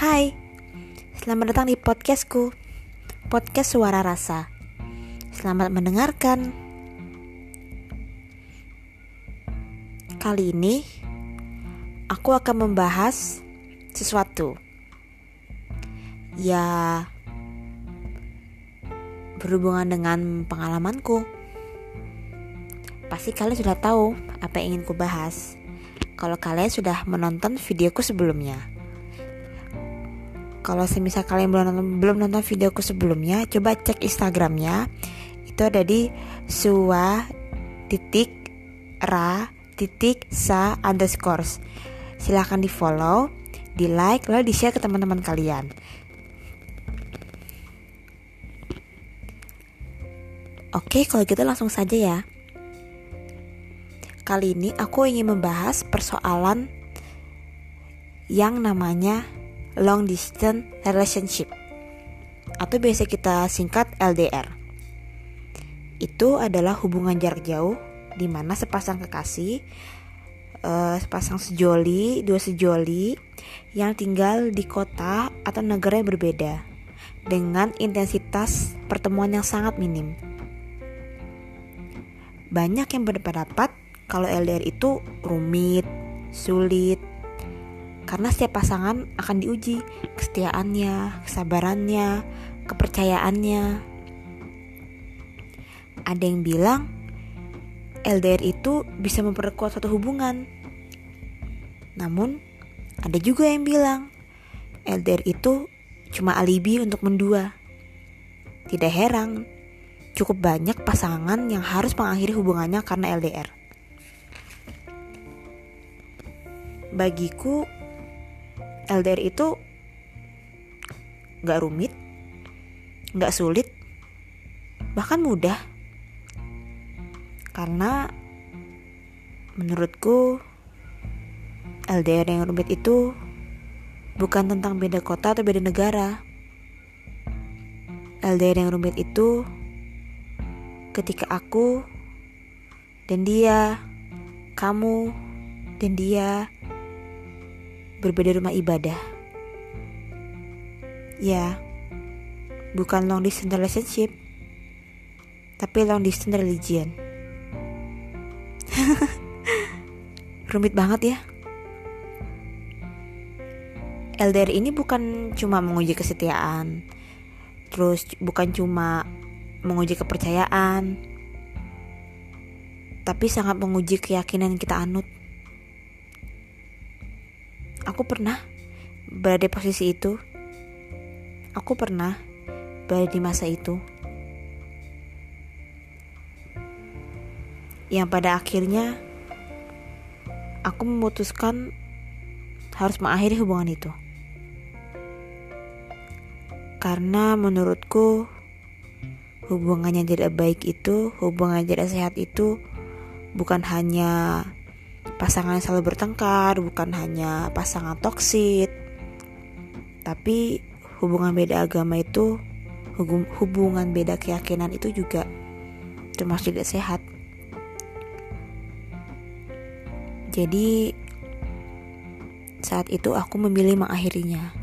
Hai, selamat datang di podcastku, podcast suara rasa. Selamat mendengarkan. Kali ini, aku akan membahas sesuatu. Ya, berhubungan dengan pengalamanku. Pasti kalian sudah tahu apa yang ingin ku bahas. Kalau kalian sudah menonton videoku sebelumnya. Kalau semisal kalian belum nonton, belum nonton videoku sebelumnya, coba cek Instagramnya. Itu ada di suwa titik ra titik sa underscore. Silahkan di follow, di like, lalu di share ke teman-teman kalian. Oke, kalau gitu langsung saja ya. Kali ini aku ingin membahas persoalan yang namanya long distance relationship atau biasa kita singkat LDR. Itu adalah hubungan jarak jauh di mana sepasang kekasih uh, sepasang sejoli, dua sejoli yang tinggal di kota atau negara yang berbeda dengan intensitas pertemuan yang sangat minim. Banyak yang berpendapat kalau LDR itu rumit, sulit, karena setiap pasangan akan diuji kesetiaannya, kesabarannya, kepercayaannya. Ada yang bilang LDR itu bisa memperkuat suatu hubungan. Namun, ada juga yang bilang LDR itu cuma alibi untuk mendua. Tidak heran, cukup banyak pasangan yang harus mengakhiri hubungannya karena LDR. bagiku LDR itu gak rumit, gak sulit, bahkan mudah. Karena menurutku LDR yang rumit itu bukan tentang beda kota atau beda negara. LDR yang rumit itu ketika aku dan dia, kamu dan dia berbeda rumah ibadah. Ya, bukan long distance relationship, tapi long distance religion. Rumit banget ya. LDR ini bukan cuma menguji kesetiaan, terus bukan cuma menguji kepercayaan, tapi sangat menguji keyakinan kita anut aku pernah berada di posisi itu. Aku pernah berada di masa itu. Yang pada akhirnya aku memutuskan harus mengakhiri hubungan itu. Karena menurutku hubungan yang tidak baik itu, hubungan yang tidak sehat itu bukan hanya pasangan yang selalu bertengkar bukan hanya pasangan toksit. Tapi hubungan beda agama itu hubungan beda keyakinan itu juga termasuk tidak sehat. Jadi saat itu aku memilih mengakhirinya